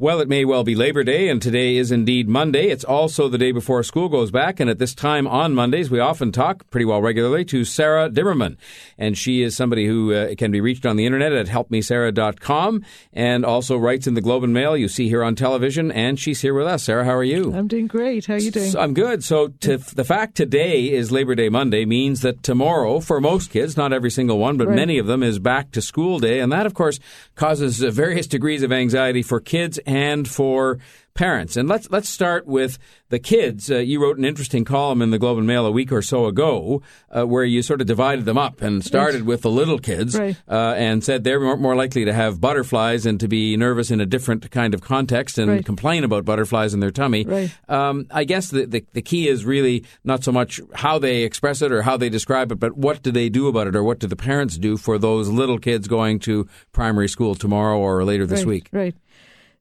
Well, it may well be Labor Day, and today is indeed Monday. It's also the day before school goes back, and at this time on Mondays, we often talk pretty well regularly to Sarah Dimerman. And she is somebody who uh, can be reached on the internet at helpmesarah.com and also writes in the Globe and Mail. You see her on television, and she's here with us. Sarah, how are you? I'm doing great. How are you doing? So, I'm good. So, to, the fact today is Labor Day Monday means that tomorrow, for most kids, not every single one, but right. many of them, is back to school day. And that, of course, causes various degrees of anxiety for kids and for parents. And let's let's start with the kids. Uh, you wrote an interesting column in the Globe and Mail a week or so ago, uh, where you sort of divided them up and started with the little kids right. uh, and said they're more, likely to have butterflies and to be nervous in a different kind of context and right. complain about butterflies in their tummy. Right. Um, I guess the, the the key is really not so much how they express it or how they describe it, but what do they do about it or what do the parents do for those little kids going to primary school tomorrow or later this week? Right.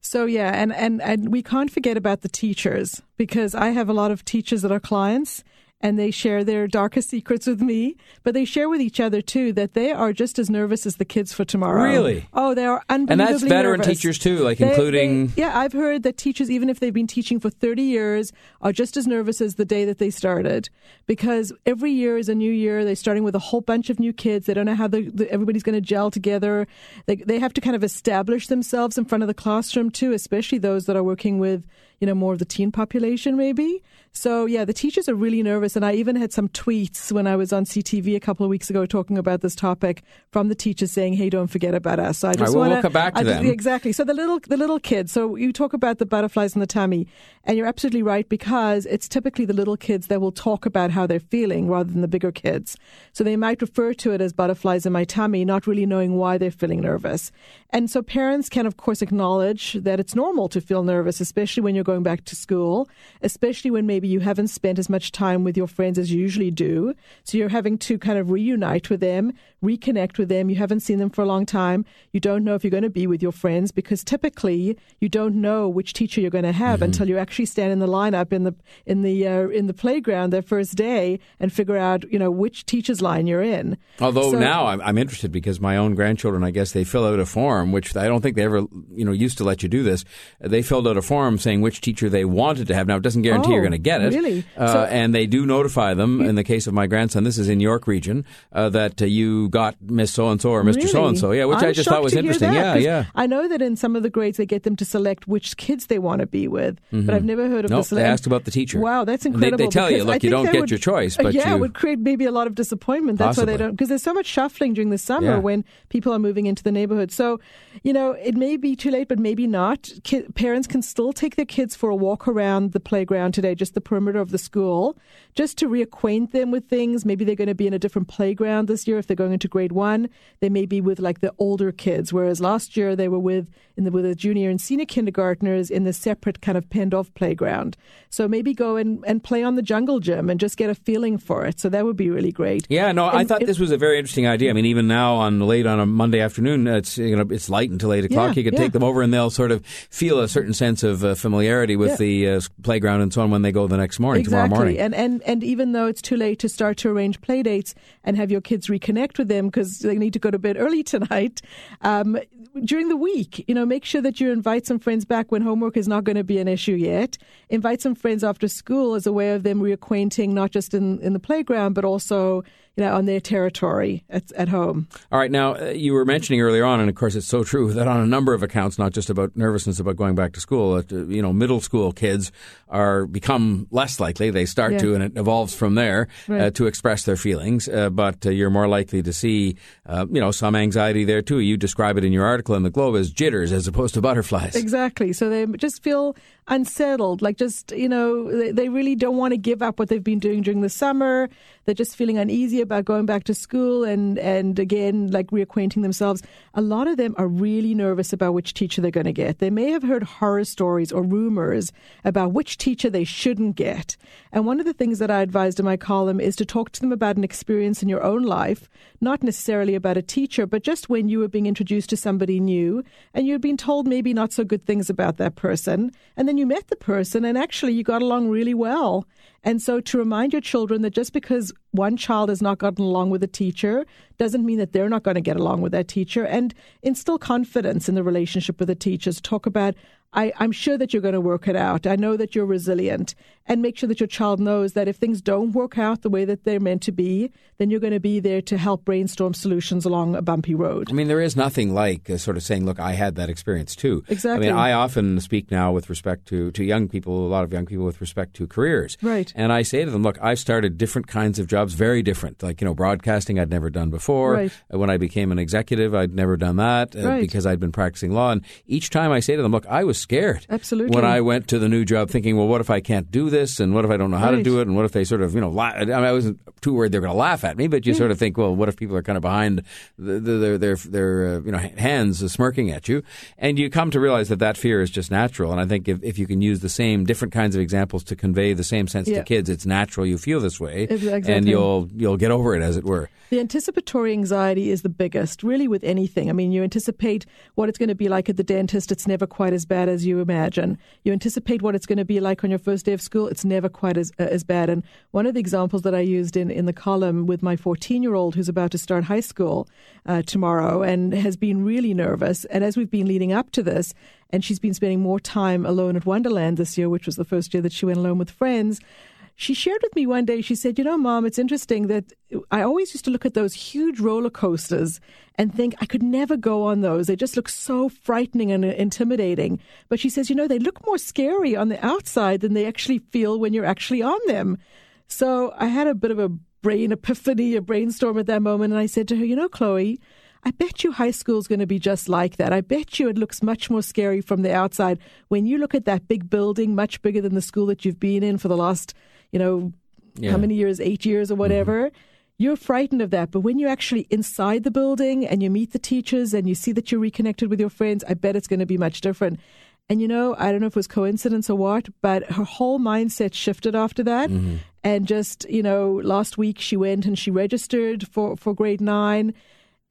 So yeah, and, and and we can't forget about the teachers because I have a lot of teachers that are clients and they share their darkest secrets with me, but they share with each other too that they are just as nervous as the kids for tomorrow. Really? Oh, they are unbelievably And that's veteran nervous. teachers too, like they, including. They, yeah, I've heard that teachers, even if they've been teaching for 30 years, are just as nervous as the day that they started because every year is a new year. They're starting with a whole bunch of new kids. They don't know how the, the, everybody's going to gel together. They, they have to kind of establish themselves in front of the classroom too, especially those that are working with you know, more of the teen population maybe. So yeah, the teachers are really nervous. And I even had some tweets when I was on CTV a couple of weeks ago talking about this topic from the teachers saying, "Hey, don't forget about us." So I just want to come back to them. exactly. So the little the little kids. So you talk about the butterflies in the tummy, and you're absolutely right because it's typically the little kids that will talk about how they're feeling rather than the bigger kids. So they might refer to it as butterflies in my tummy, not really knowing why they're feeling nervous. And so parents can, of course, acknowledge that it's normal to feel nervous, especially when you're going back to school, especially when maybe you haven't spent as much time with your friends as you usually do. So you're having to kind of reunite with them, reconnect with them. You haven't seen them for a long time. You don't know if you're going to be with your friends because typically you don't know which teacher you're going to have mm-hmm. until you actually stand in the lineup in the in the uh, in the playground their first day and figure out you know which teacher's line you're in. Although so, now I'm, I'm interested because my own grandchildren, I guess they fill out a form, which I don't think they ever you know used to let you do this. They filled out a form saying which teacher they wanted to have. Now it doesn't guarantee oh, you're going to get it, really, uh, so, and they do notify them. In the case of my grandson, this is in York Region, uh, that uh, you got Miss So and So or Mr. So and So. Yeah, which I'm I just thought was interesting. That, yeah, yeah. I know that in some of the grades they get them to select which kids they want to be with, mm-hmm. but I've never heard of nope, the select. they asked about the teacher. Wow, that's incredible. They, they tell you, look, you don't get would, your choice, but yeah, you, it would create maybe a lot of disappointment. That's possibly. why they don't because there's so much shuffling during the summer yeah. when people are moving into the neighborhood. So, you know, it may be too late, but maybe not. Ki- parents can still take their kids for a walk around the playground today, just the perimeter of the school, just to reacquaint them with things. Maybe they're going to be in a different playground this year if they're going into grade one. They may be with like the older kids, whereas last year they were with in the with the junior and senior kindergartners in the separate kind of penned off playground. So maybe go and, and play on the jungle gym and just get a feeling for it. So that would be really great. Yeah, no, and I thought this was a very interesting idea. I mean, even now on late on a Monday afternoon, it's you know it's light until eight o'clock. Yeah, you could yeah. take them over and they'll sort of feel a certain sense of uh, familiarity with Yeah. the uh, playground and so on when they go the next morning, exactly. tomorrow morning. And, and and even though it's too late to start to arrange play dates and have your kids reconnect with them because they need to go to bed early tonight, um, during the week, you know, make sure that you invite some friends back when homework is not going to be an issue yet. Invite some friends after school as a way of them reacquainting, not just in, in the playground, but also you know, on their territory at, at home. All right. Now, uh, you were mentioning earlier on, and of course, it's so true that on a number of accounts, not just about nervousness about going back to school, uh, you know, middle school kids are become less likely. They start Yeah. to, and it evolves from there uh, to express their feelings. Uh, but uh, you're more likely to see, uh, you know, some anxiety there too. You describe it in your article in the Globe as jitters as opposed to butterflies. Exactly. So they just feel unsettled, like just, you know, they, really don't want to give up what they've been doing during the summer. They're just feeling uneasy about going back to school and, and again, like reacquainting themselves. A lot of them are really nervous about which teacher they're going to get. They may have heard horror stories or rumors about which teacher they shouldn't get. And one of the things that I advised in my column is to talk to them about an experience in your own life, not necessarily about a teacher, but just when you were being introduced to somebody new and you'd been told maybe not so good things about that person. And then you met the person and actually you got along really well. And so to remind your children that just because one child has not gotten along with a teacher doesn't mean that they're not going to get along with that teacher and instill confidence in the relationship with the teachers. Talk about, I, I'm sure that you're going to work it out. I know that you're resilient. And make sure that your child knows that if things don't work out the way that they're meant to be, then you're going to be there to help brainstorm solutions along a bumpy road. I mean, there is nothing like uh, sort of saying, look, I had that experience too. Exactly. I mean, I often speak now with respect to, to young people, a lot of young people with respect to careers. Right. And I say to them, look, I've started different kinds of jobs, very different. Like, you know, broadcasting I'd never done before. Right. When I became an executive, I'd never done that uh, Right. because I'd been practicing law. And each time I say to them, look, I was scared. Absolutely. When I went to the new job thinking, well, what if I can't do this? And what if I don't know how to do it? And what if they sort of, you know, la- I, mean, I wasn't too worried they're going to laugh at me, but you sort of think, well, what if people are kind of behind the, the, their, their, their uh, you know, hands uh, smirking at you? And you come to realize that that fear is just natural. And I think if, if you can use the same different kinds of examples to convey the same sense Yeah. to kids, it's natural you feel this way. Exactly. And you'll, you'll get over it, as it were. The anticipatory anxiety is the biggest, really, with anything. I mean, you anticipate what it's going to be like at the dentist, it's never quite as bad as you imagine. You anticipate what it's going to be like on your first day of school, it's never quite as, uh, as bad. And one of the examples that I used in, in the column with my 14 year old who's about to start high school uh, tomorrow and has been really nervous. And as we've been leading up to this, and she's been spending more time alone at Wonderland this year, which was the first year that she went alone with friends. She shared with me one day, she said, You know, mom, it's interesting that I always used to look at those huge roller coasters and think I could never go on those. They just look so frightening and intimidating. But she says, You know, they look more scary on the outside than they actually feel when you're actually on them. So I had a bit of a brain epiphany, a brainstorm at that moment. And I said to her, You know, Chloe, I bet you high school is going to be just like that. I bet you it looks much more scary from the outside. When you look at that big building, much bigger than the school that you've been in for the last, you know, Yeah. how many years, eight years or whatever, mm-hmm. you're frightened of that. But when you're actually inside the building and you meet the teachers and you see that you're reconnected with your friends, I bet it's going to be much different. And you know, I don't know if it was coincidence or what, but her whole mindset shifted after that. Mm-hmm. And just, you know, last week she went and she registered for, for grade nine.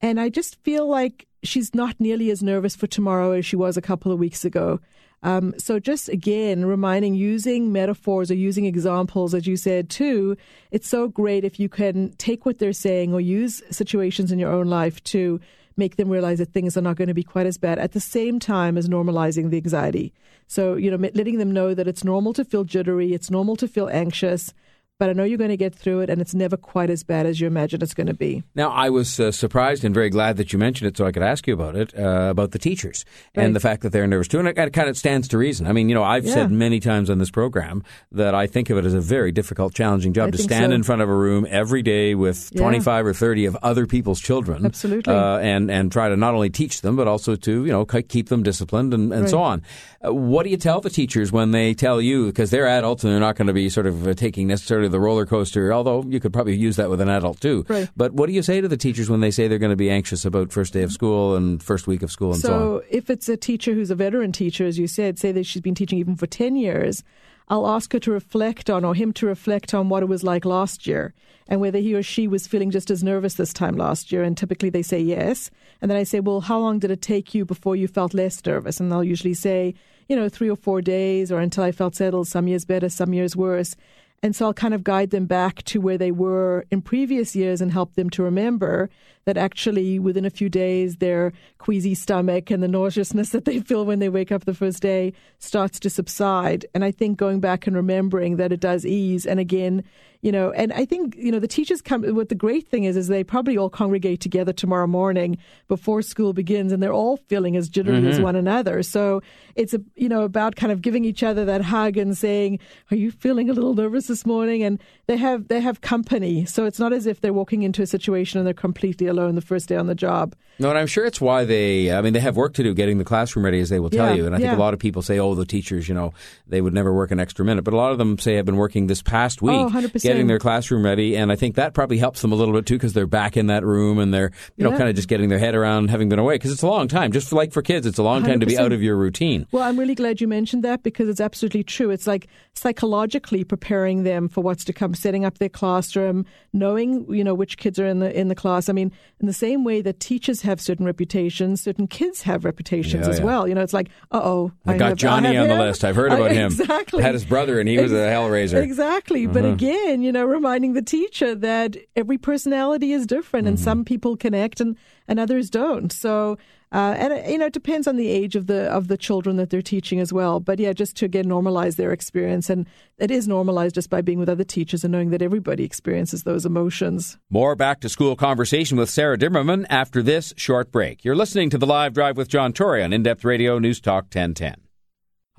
And I just feel like she's not nearly as nervous for tomorrow as she was a couple of weeks ago. Um, so just again, reminding using metaphors or using examples, as you said too, it's so great if you can take what they're saying or use situations in your own life to make them realize that things are not going to be quite as bad at the same time as normalizing the anxiety. So, you know, letting them know that it's normal to feel jittery, it's normal to feel anxious, but I know you're going to get through it and it's never quite as bad as you imagine it's going to be. Now, I was uh, surprised and very glad that you mentioned it so I could ask you about it, uh, about the teachers Right. and the fact that they're nervous too. And it, it kind of stands to reason. I mean, you know, I've Yeah. said many times on this program that I think of it as a very difficult, challenging job I to stand so. in front of a room every day with Yeah. 25 or 30 of other people's children. Absolutely. Uh, and, and try to not only teach them, but also to, you know, keep them disciplined and, and so on. Uh, what do you tell the teachers when they tell you, because they're adults and they're not going to be sort of uh, taking necessarily the roller coaster, although you could probably use that with an adult too. Right. But what do you say to the teachers when they say they're going to be anxious about first day of school and first week of school and so, on? So, if it's a teacher who's a veteran teacher, as you said, say that she's been teaching even for 10 years, I'll ask her to reflect on, or him to reflect on what it was like last year and whether he or she was feeling just as nervous this time last year. And typically they say yes. And then I say, well, how long did it take you before you felt less nervous? And they'll usually say, you know, three or four days or until I felt settled, some years better, some years worse. And so I'll kind of guide them back to where they were in previous years and help them to remember that actually within a few days their queasy stomach and the nauseousness that they feel when they wake up the first day starts to subside. And I think going back and remembering that it does ease. And again, you know, and I think, you know, the teachers come, what the great thing is, is they probably all congregate together tomorrow morning before school begins and they're all feeling as jittery as mm-hmm. one another. So it's, a, you know, about kind of giving each other that hug and saying, are you feeling a little nervous this morning? And they have, they have company. So it's not as if they're walking into a situation and they're completely alone the first day on the job. No, and I'm sure it's why they, I mean, they have work to do getting the classroom ready, as they will tell Yeah, you. And I think yeah. a lot of people say, oh, the teachers, you know, they would never work an extra minute. But a lot of them say I've been working this past oh, week, Oh, 100%. getting their classroom ready. And I think that probably helps them a little bit too, because they're back in that room and they're, you know, Yeah. kind of just getting their head around having been away. Because it's a long time, just like for kids, it's a long time to be out of your routine. Well, I'm really glad you mentioned that because it's absolutely true. It's like psychologically preparing them for what's to come, setting up their classroom, knowing you know which kids are in the in the class. I mean, in the same way that teachers have certain reputations, certain kids have reputations Yeah, as yeah. well. You know, it's like, uh oh, I, got Johnny on the list. I've heard about him. Exactly. Had his brother, and he was a hellraiser. Exactly. But Uh-huh. again, you know, reminding the teacher that every personality is different Mm-hmm. and some people connect and, and others don't. So uh, and you know, it depends on the age of the of the children that they're teaching as well. But yeah, just to again normalize their experience, and it is normalized just by being with other teachers and knowing that everybody experiences those emotions. More back to school conversation with Sarah Dimerman after this short break. You're listening to the live drive with John Tory on In Depth Radio News Talk 1010.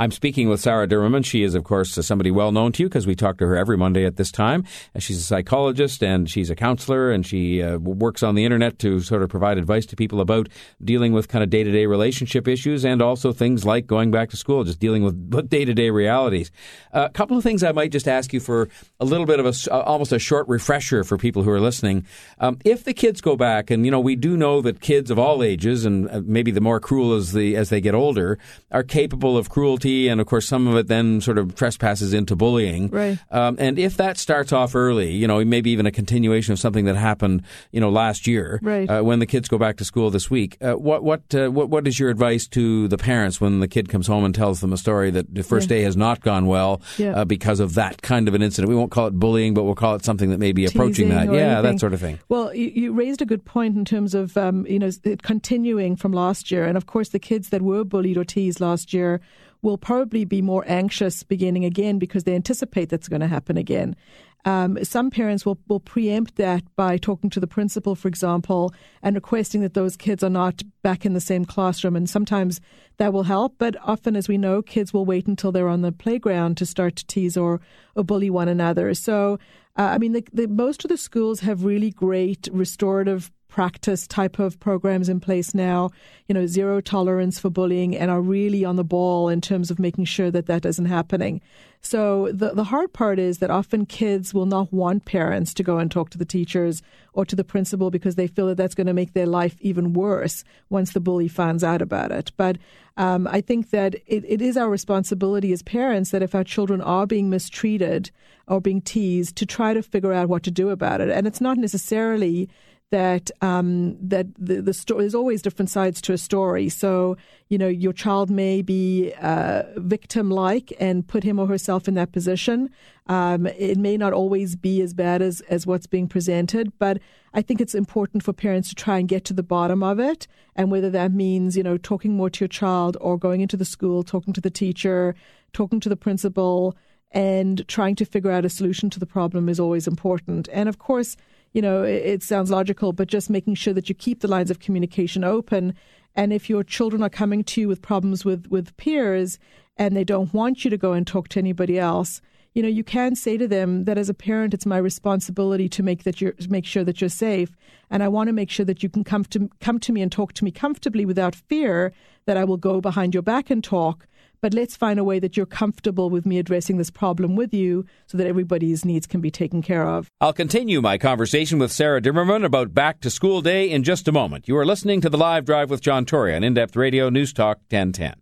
I'm speaking with Sarah Dimerman. She is, of course, somebody well known to you because we talk to her every Monday at this time. She's a psychologist and she's a counselor and she uh, works on the internet to sort of provide advice to people about dealing with kind of day to day relationship issues and also things like going back to school, just dealing with day to day realities. Uh, a couple of things I might just ask you for a little bit of a, uh, almost a short refresher for people who are listening. Um, if the kids go back, and, you know, we do know that kids of all ages and uh, maybe the more cruel as, the, as they get older are capable of cruelty and of course some of it then sort of trespasses into bullying. Right. Um, and if that starts off early, you know, maybe even a continuation of something that happened, you know, last year, right. uh, when the kids go back to school this week, uh, what what uh, what what is your advice to the parents when the kid comes home and tells them a story that the first yeah. day has not gone well yeah. Uh, because of that kind of an incident? We won't call it bullying, but we'll call it something that may be approaching that. Yeah, anything. that sort of thing. Well, you, you, raised a good point in terms of um, you know continuing from last year, and of course the kids that were bullied or teased last year will probably be more anxious beginning again because they anticipate that's going to happen again. Um, some parents will, will preempt that by talking to the principal, for example, and requesting that those kids are not back in the same classroom. And sometimes that will help, but often, as we know, kids will wait until they're on the playground to start to tease or, or bully one another. So, uh, I mean, the, the, most of the schools have really great restorative practice type of programs in place now, you know, zero tolerance for bullying and are really on the ball in terms of making sure that that isn't happening. So the the hard part is that often kids will not want parents to go and talk to the teachers or to the principal because they feel that that's going to make their life even worse once the bully finds out about it. But um, I think that it, it is our responsibility as parents that if our children are being mistreated or being teased, to try to figure out what to do about it. And it's not necessarily that um, that the, the story there's always different sides to a story. So you know your child may be uh, victim like and put him or herself in that position. Um, it may not always be as bad as as what's being presented, but I think it's important for parents to try and get to the bottom of it, and whether that means you know talking more to your child or going into the school, talking to the teacher, talking to the principal, and trying to figure out a solution to the problem is always important. And of course you know, it, it sounds logical, but just making sure that you keep the lines of communication open. And if your children are coming to you with problems with, with peers and they don't want you to go and talk to anybody else, you know, you can say to them that as a parent, it's my responsibility to make that you make sure that you're safe, and I want to make sure that you can come to come to me and talk to me comfortably without fear that I will go behind your back and talk but let's find a way that you're comfortable with me addressing this problem with you so that everybody's needs can be taken care of. I'll continue my conversation with Sarah Dimerman about Back to School Day in just a moment. You are listening to the live drive with John Tory on In Depth Radio News Talk 1010.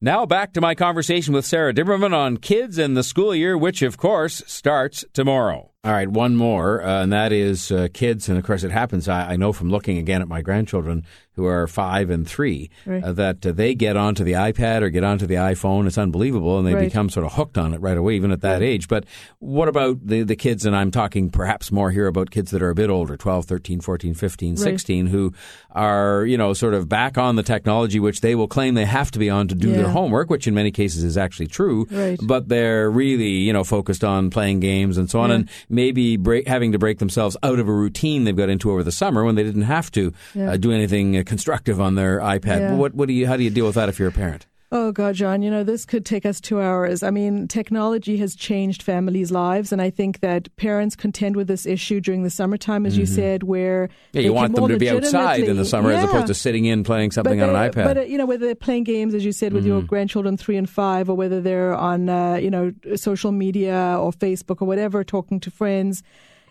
Now back to my conversation with Sarah Dimerman on kids and the school year, which of course starts tomorrow. All right, one more, uh, and that is uh, kids. And of course, it happens. I, I, know from looking again at my grandchildren who are five and three right. uh, that uh, they get onto the iPad or get onto the iPhone. It's unbelievable, and they right. become sort of hooked on it right away, even at that right. age. But what about the, the kids? And I'm talking perhaps more here about kids that are a bit older 12, 13, 14, 15, 16, who are, you know, sort of back on the technology, which they will claim they have to be on to do yeah. their homework, which in many cases is actually true. But they're really, you know, focused on playing games and so on. Yeah. And maybe break, having to break themselves out of a routine they've got into over the summer when they didn't have to yeah. uh, do anything uh, constructive on their iPad. Yeah. What, what do you, how do you deal with that if you're a parent? Oh, God, John, you know, this could take us two hours. I mean, technology has changed families' lives, and I think that parents contend with this issue during the summertime, as mm-hmm. you said, where. Yeah, you want them to be outside in the summer yeah. as opposed to sitting in playing something they, on an iPad. But, uh, you know, whether they're playing games, as you said, with mm-hmm. your grandchildren three and five, or whether they're on, uh, you know, social media or Facebook or whatever, talking to friends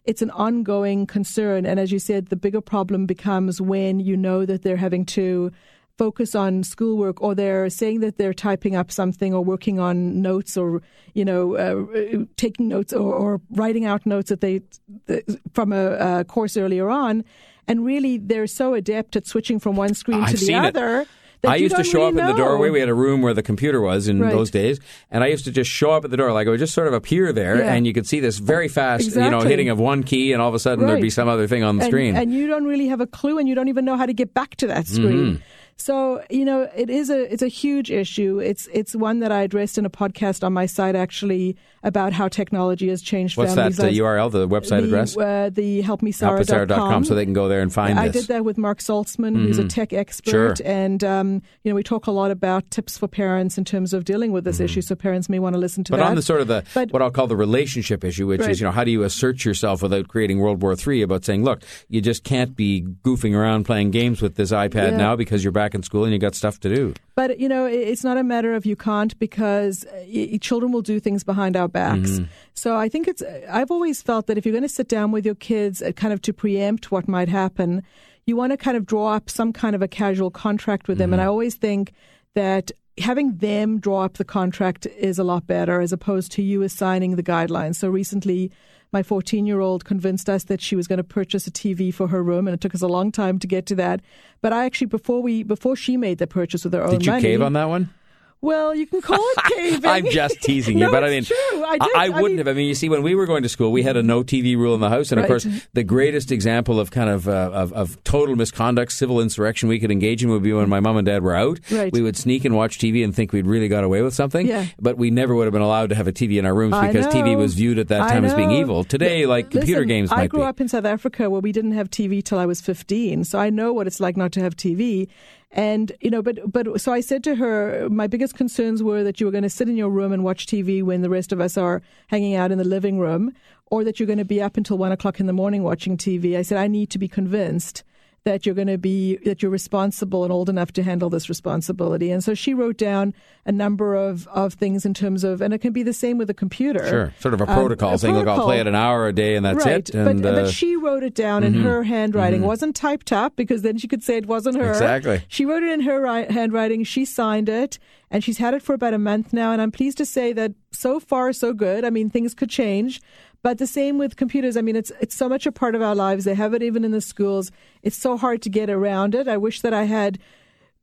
it's an ongoing concern. And as you said, the bigger problem becomes when you know that they're having to focus on schoolwork or they're saying that they're typing up something or working on notes or you know uh, taking notes or, or, writing out notes that they from a, a, course earlier on and really they're so adept at switching from one screen I've to the other it I used to show really up in the doorway. We had a room where the computer was in Right. those days, and I used to just show up at the door, like I would just sort of appear there, Yeah. and you could see this very fast, you know, hitting of one key, and all of a sudden there'd be some other thing on the and, screen. and you don't really have a clue, and you don't even know how to get back to that screen. Mm-hmm. So you know it is a it's a huge issue. It's it's one that I addressed in a podcast on my site actually about how technology has changed What's families' that uh. URL, the website the, address? Uh, the helpmesarah.com. so they can go there and find I this. Mm-hmm. did that with Mark Saltzman, who's a tech expert, Sure. and um, you know we talk a lot about tips for parents in terms of dealing with this issue. So parents may want to listen to Mm-hmm. But that. on the sort of the But- what I'll call the relationship issue, which Right. is you know how do you assert yourself without creating World War III? About saying, look, you just can't be goofing around playing games with this iPad Yeah. now because you're back in school and you got stuff to do. But you know, it's not a matter of you can't because uh, children will do things behind our backs. Mm-hmm. So I think it's. I've always felt that if you're going to sit down with your kids, uh, kind of to preempt what might happen, you want to kind of draw up some kind of a casual contract with them. And I Mm-hmm. always think that having them draw up the contract is a lot better as opposed to you assigning the guidelines. So recently. My 14 year old convinced us that she was going to purchase a TV for her room, and it took us a long time to get to that. But I actually, before we, before she made the purchase with her own money, Did you money, cave on that one? Well, you can call it caving. I'm just teasing you, No, but I mean, true. I. I, I wouldn't mean- have. I mean, you see, when we were going to school, we had a no TV rule in the house, and of course, the greatest example of kind of, uh, of of total misconduct, civil insurrection we could engage in would be when my mom and dad were out. Right. We would sneak and watch TV and think we'd really got away with something. Yeah. But we never would have been allowed to have a TV in our rooms because TV was viewed at that time as being evil. Today, like computer Listen, games I grew be. up in South Africa where we didn't have TV till I was 15, so I know what it's like not to have TV. And you know, but but so I said to her, my biggest concerns were that you were going to sit in your room and watch TV when the rest of us are hanging out in the living room, or that you're going to be up until one o'clock in the morning watching TV. I said I need to be convinced that you're going to be that you're responsible and old enough to handle this responsibility. And so she wrote down a number of of things in terms of, and it can be the same with a computer. Sure, sort of a Um, protocol a saying, "Look, I'll play it an hour a day, and that's right. it." And, but, uh, Mm-hmm. but she wrote it down in her handwriting. It wasn't typed up because then she could say it wasn't her. Exactly. She wrote it in her ri- handwriting. She signed it, and she's had it for about a month now. And I'm pleased to say that so far so good. I mean, things could change. But the same with computers. I mean, it's it's so much a part of our lives. They have it even in the schools. It's so hard to get around it. I wish that I had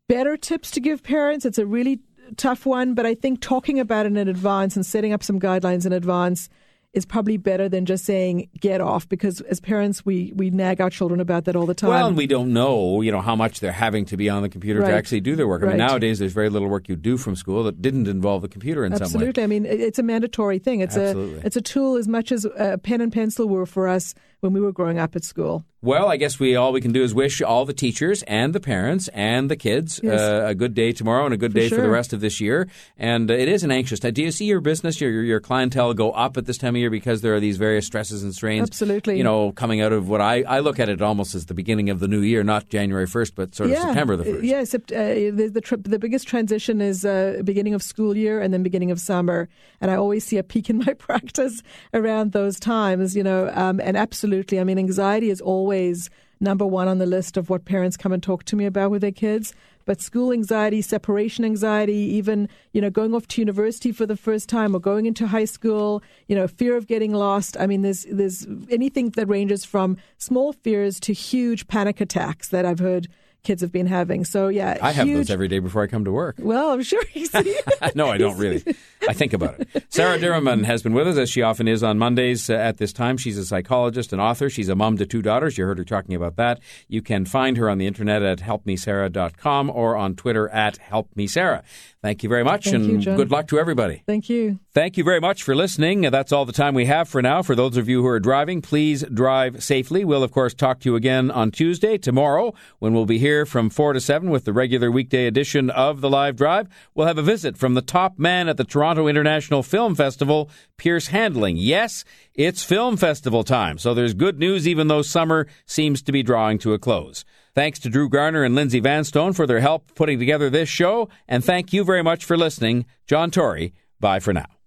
better tips to give parents. It's a really tough one, but I think talking about it in advance and setting up some guidelines in advance is probably better than just saying get off because as parents we we nag our children about that all the time. Well, and we don't know, you know, how much they're having to be on the computer to actually do their work. I mean, nowadays there's very little work you do from school that didn't involve the computer in some way. Absolutely. I mean, it's a mandatory thing. It's Absolutely. a it's a tool as much as a pen and pencil were for us when we were growing up at school. Well, I guess we all we can do is wish all the teachers and the parents and the kids Yes. uh, a good day tomorrow and a good For day for the rest of this year. And uh, it is an anxious time. Do you see your business, your your clientele go up at this time of year because there are these various stresses and strains? Absolutely. You know, coming out of what I, I look at it almost as the beginning of the new year, not January first, but sort of September the first. Yeah, uh, the the, tri- the biggest transition is uh, beginning of school year and then beginning of summer, and I always see a peak in my practice around those times. You know, um, and absolutely, I mean, anxiety is always number one on the list of what parents come and talk to me about with their kids. But school anxiety, separation anxiety, even you know going off to university for the first time or going into high school, you know, fear of getting lost. I mean, there's there's anything that ranges from small fears to huge panic attacks that I've heard kids have been having. So yeah, I have those every day before I come to work. Well, I'm sure you see. no, I don't really. I think about it. Sarah Dirman has been with us, as she often is on Mondays uh, at this time. She's a psychologist and author. She's a mom to two daughters. You heard her talking about that. You can find her on the internet at helpmesarah.com or on Twitter at helpmesarah. Thank you very much, Thank and you, good luck to everybody. Thank you. Thank you very much for listening. That's all the time we have for now. For those of you who are driving, please drive safely. We'll, of course, talk to you again on Tuesday, tomorrow, when we'll be here from 4 to 7 with the regular weekday edition of The Live Drive. We'll have a visit from the top man at the Toronto International Film Festival, Piers Handling. Yes, it's film festival time, so there's good news even though summer seems to be drawing to a close. Thanks to Drew Garner and Lindsay Vanstone for their help putting together this show, and thank you very much for listening. John Tory, bye for now.